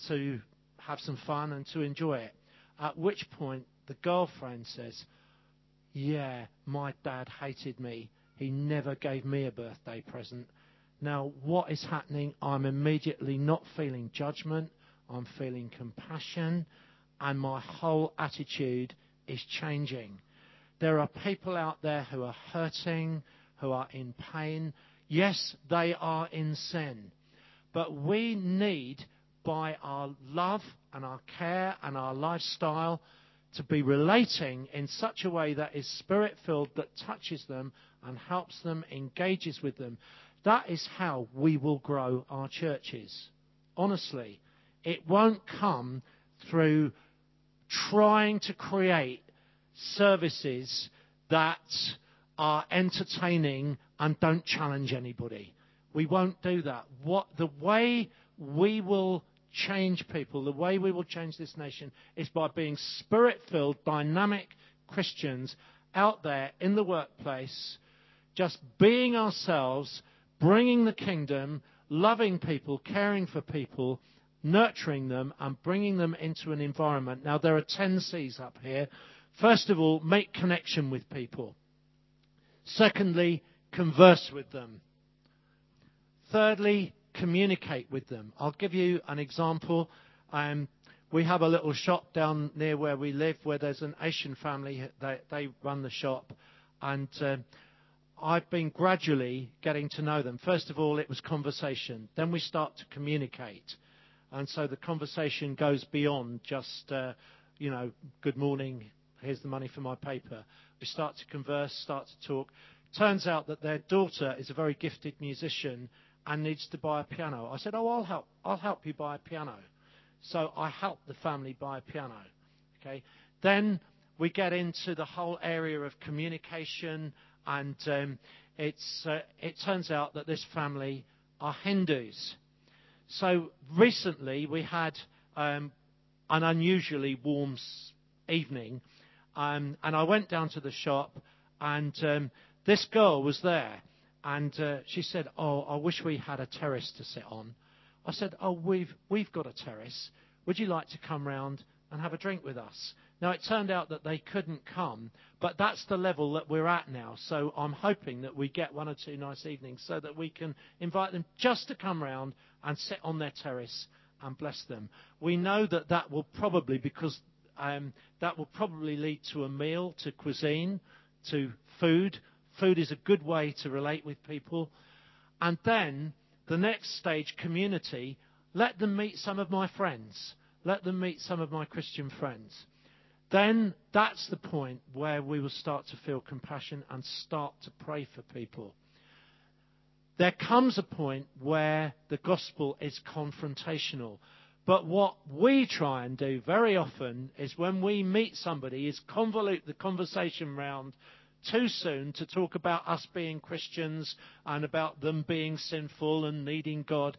to have some fun and to enjoy it. At which point, the girlfriend says, Yeah, my dad hated me. He never gave me a birthday present. Now, what is happening? I'm immediately not feeling judgment, I'm feeling compassion, and my whole attitude is changing. There are people out there who are hurting, who are in pain. Yes, they are in sin. But we need, by our love and our care and our lifestyle, to be relating in such a way that is spirit filled, that touches them and helps them, engages with them. That is how we will grow our churches. Honestly, it won't come through trying to create services that are entertaining and don't challenge anybody. We won't do that. What the way we will change people, the way we will change this nation is by being spirit-filled, dynamic Christians out there in the workplace, just being ourselves, bringing the kingdom, loving people, caring for people, nurturing them, and bringing them into an environment. Now, there are 10 C's up here. First of all, make connection with people. Secondly, converse with them. Thirdly, communicate with them. I'll give you an example. Um, we have a little shop down near where we live where there's an Asian family. They, they run the shop. And uh, I've been gradually getting to know them. First of all, it was conversation. Then we start to communicate. And so the conversation goes beyond just, uh, you know, good morning, here's the money for my paper. We start to converse, start to talk. Turns out that their daughter is a very gifted musician and needs to buy a piano. I said, "Oh, I'll help. I'll help you buy a piano." So I helped the family buy a piano. Okay. Then we get into the whole area of communication, and um, it's uh, it turns out that this family are Hindus. So recently we had um, an unusually warm evening, um, and I went down to the shop, and um, this girl was there. And uh, she said, Oh, I wish we had a terrace to sit on. I said, Oh, we've, we've got a terrace. Would you like to come round and have a drink with us? Now, it turned out that they couldn't come, but that's the level that we're at now. So I'm hoping that we get one or two nice evenings so that we can invite them just to come round and sit on their terrace and bless them. We know that that will probably, because um, that will probably lead to a meal, to cuisine, to food. Food is a good way to relate with people. And then the next stage, community, let them meet some of my friends. Let them meet some of my Christian friends. then that's the point where we will start to feel compassion and start to pray for people. There comes a point where the gospel is confrontational. But what we try and do very often is when we meet somebody is convolute the conversation round too soon to talk about us being Christians and about them being sinful and needing God.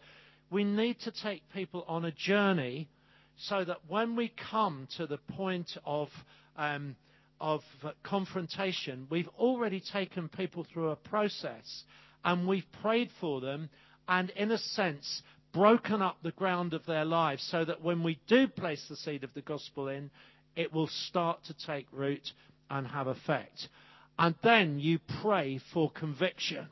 We need to take people on a journey so that when we come to the point of, um, of confrontation, we've already taken people through a process and we've prayed for them and, in a sense, broken up the ground of their lives so that when we do place the seed of the gospel in, it will start to take root and have effect. And then you pray for conviction.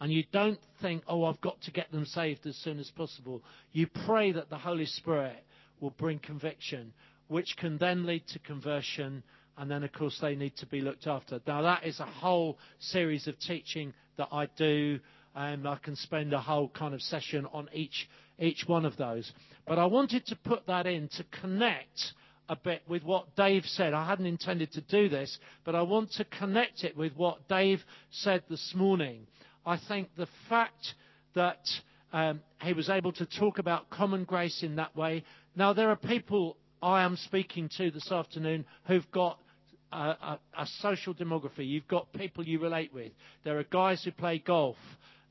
And you don't think, oh, I've got to get them saved as soon as possible. You pray that the Holy Spirit will bring conviction, which can then lead to conversion. And then, of course, they need to be looked after. Now, that is a whole series of teaching that I do. And I can spend a whole kind of session on each, each one of those. But I wanted to put that in to connect a bit with what Dave said. I hadn't intended to do this, but I want to connect it with what Dave said this morning. I think the fact that um, he was able to talk about common grace in that way. Now, there are people I am speaking to this afternoon who've got a, a, a social demography. You've got people you relate with. There are guys who play golf.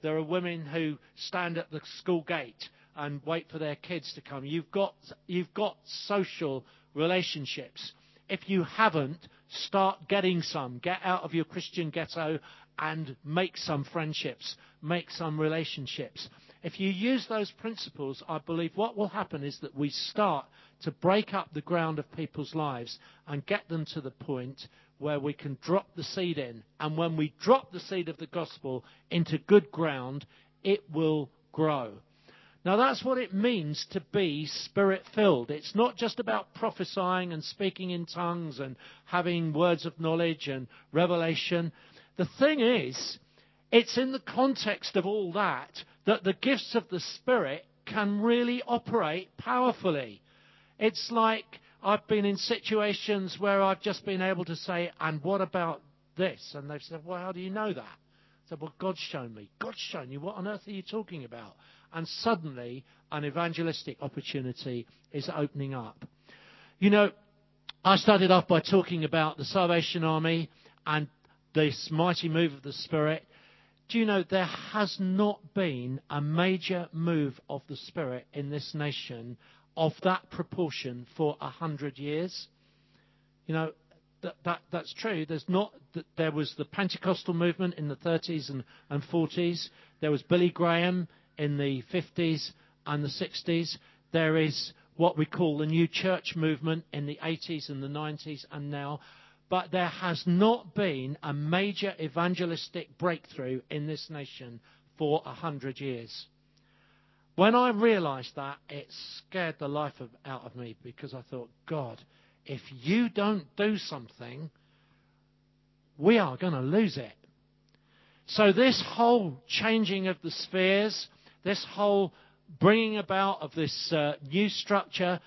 There are women who stand at the school gate and wait for their kids to come. You've got, you've got social relationships. If you haven't, start getting some. Get out of your Christian ghetto and make some friendships, make some relationships. If you use those principles, I believe what will happen is that we start to break up the ground of people's lives and get them to the point where we can drop the seed in. And when we drop the seed of the gospel into good ground, it will grow. Now, that's what it means to be spirit filled. It's not just about prophesying and speaking in tongues and having words of knowledge and revelation. The thing is, it's in the context of all that that the gifts of the Spirit can really operate powerfully. It's like I've been in situations where I've just been able to say, and what about this? And they've said, well, how do you know that? I said, well, God's shown me. God's shown you. What on earth are you talking about? And suddenly an evangelistic opportunity is opening up. You know, I started off by talking about the Salvation Army and this mighty move of the Spirit. Do you know there has not been a major move of the Spirit in this nation of that proportion for a hundred years? You know, that, that, that's true. There's not, there was the Pentecostal movement in the 30s and, and 40s. There was Billy Graham in the 50s and the 60s. There is what we call the new church movement in the 80s and the 90s and now. But there has not been a major evangelistic breakthrough in this nation for a hundred years. When I realized that, it scared the life of, out of me because I thought, God, if you don't do something, we are going to lose it. So, this whole changing of the spheres, this whole bringing about of this uh, new structure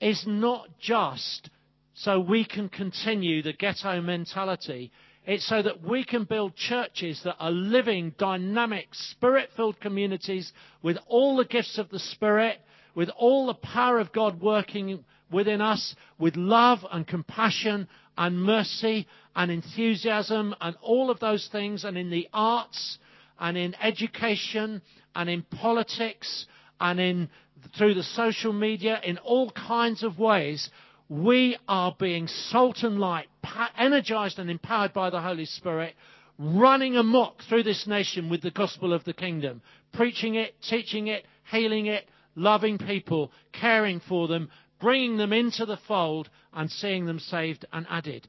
is not just so we can continue the ghetto mentality. It's so that we can build churches that are living, dynamic, spirit filled communities with all the gifts of the Spirit, with all the power of God working within us, with love and compassion and mercy and enthusiasm and all of those things, and in the arts and in education and in politics and in through the social media in all kinds of ways we are being salt and light energized and empowered by the holy spirit running amok through this nation with the gospel of the kingdom preaching it teaching it healing it loving people caring for them bringing them into the fold and seeing them saved and added.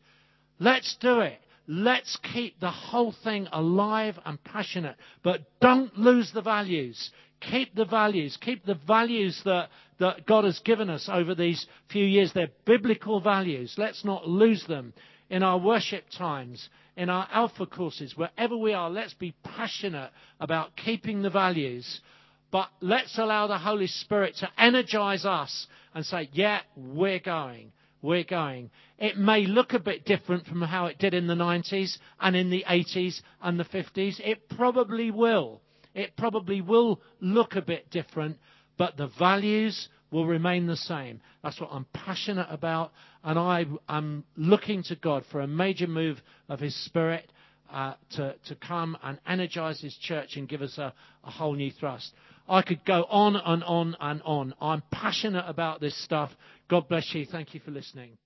Let's do it Let's keep the whole thing alive and passionate, but don't lose the values. Keep the values. Keep the values that, that God has given us over these few years. They're biblical values. Let's not lose them in our worship times, in our alpha courses, wherever we are. Let's be passionate about keeping the values. But let's allow the Holy Spirit to energize us and say, yeah, we're going. We're going. It may look a bit different from how it did in the 90s and in the 80s and the 50s. It probably will. It probably will look a bit different, but the values will remain the same. That's what I'm passionate about, and I am looking to God for a major move of His Spirit uh, to, to come and energize His church and give us a, a whole new thrust. I could go on and on and on. I'm passionate about this stuff. God bless you. Thank you for listening.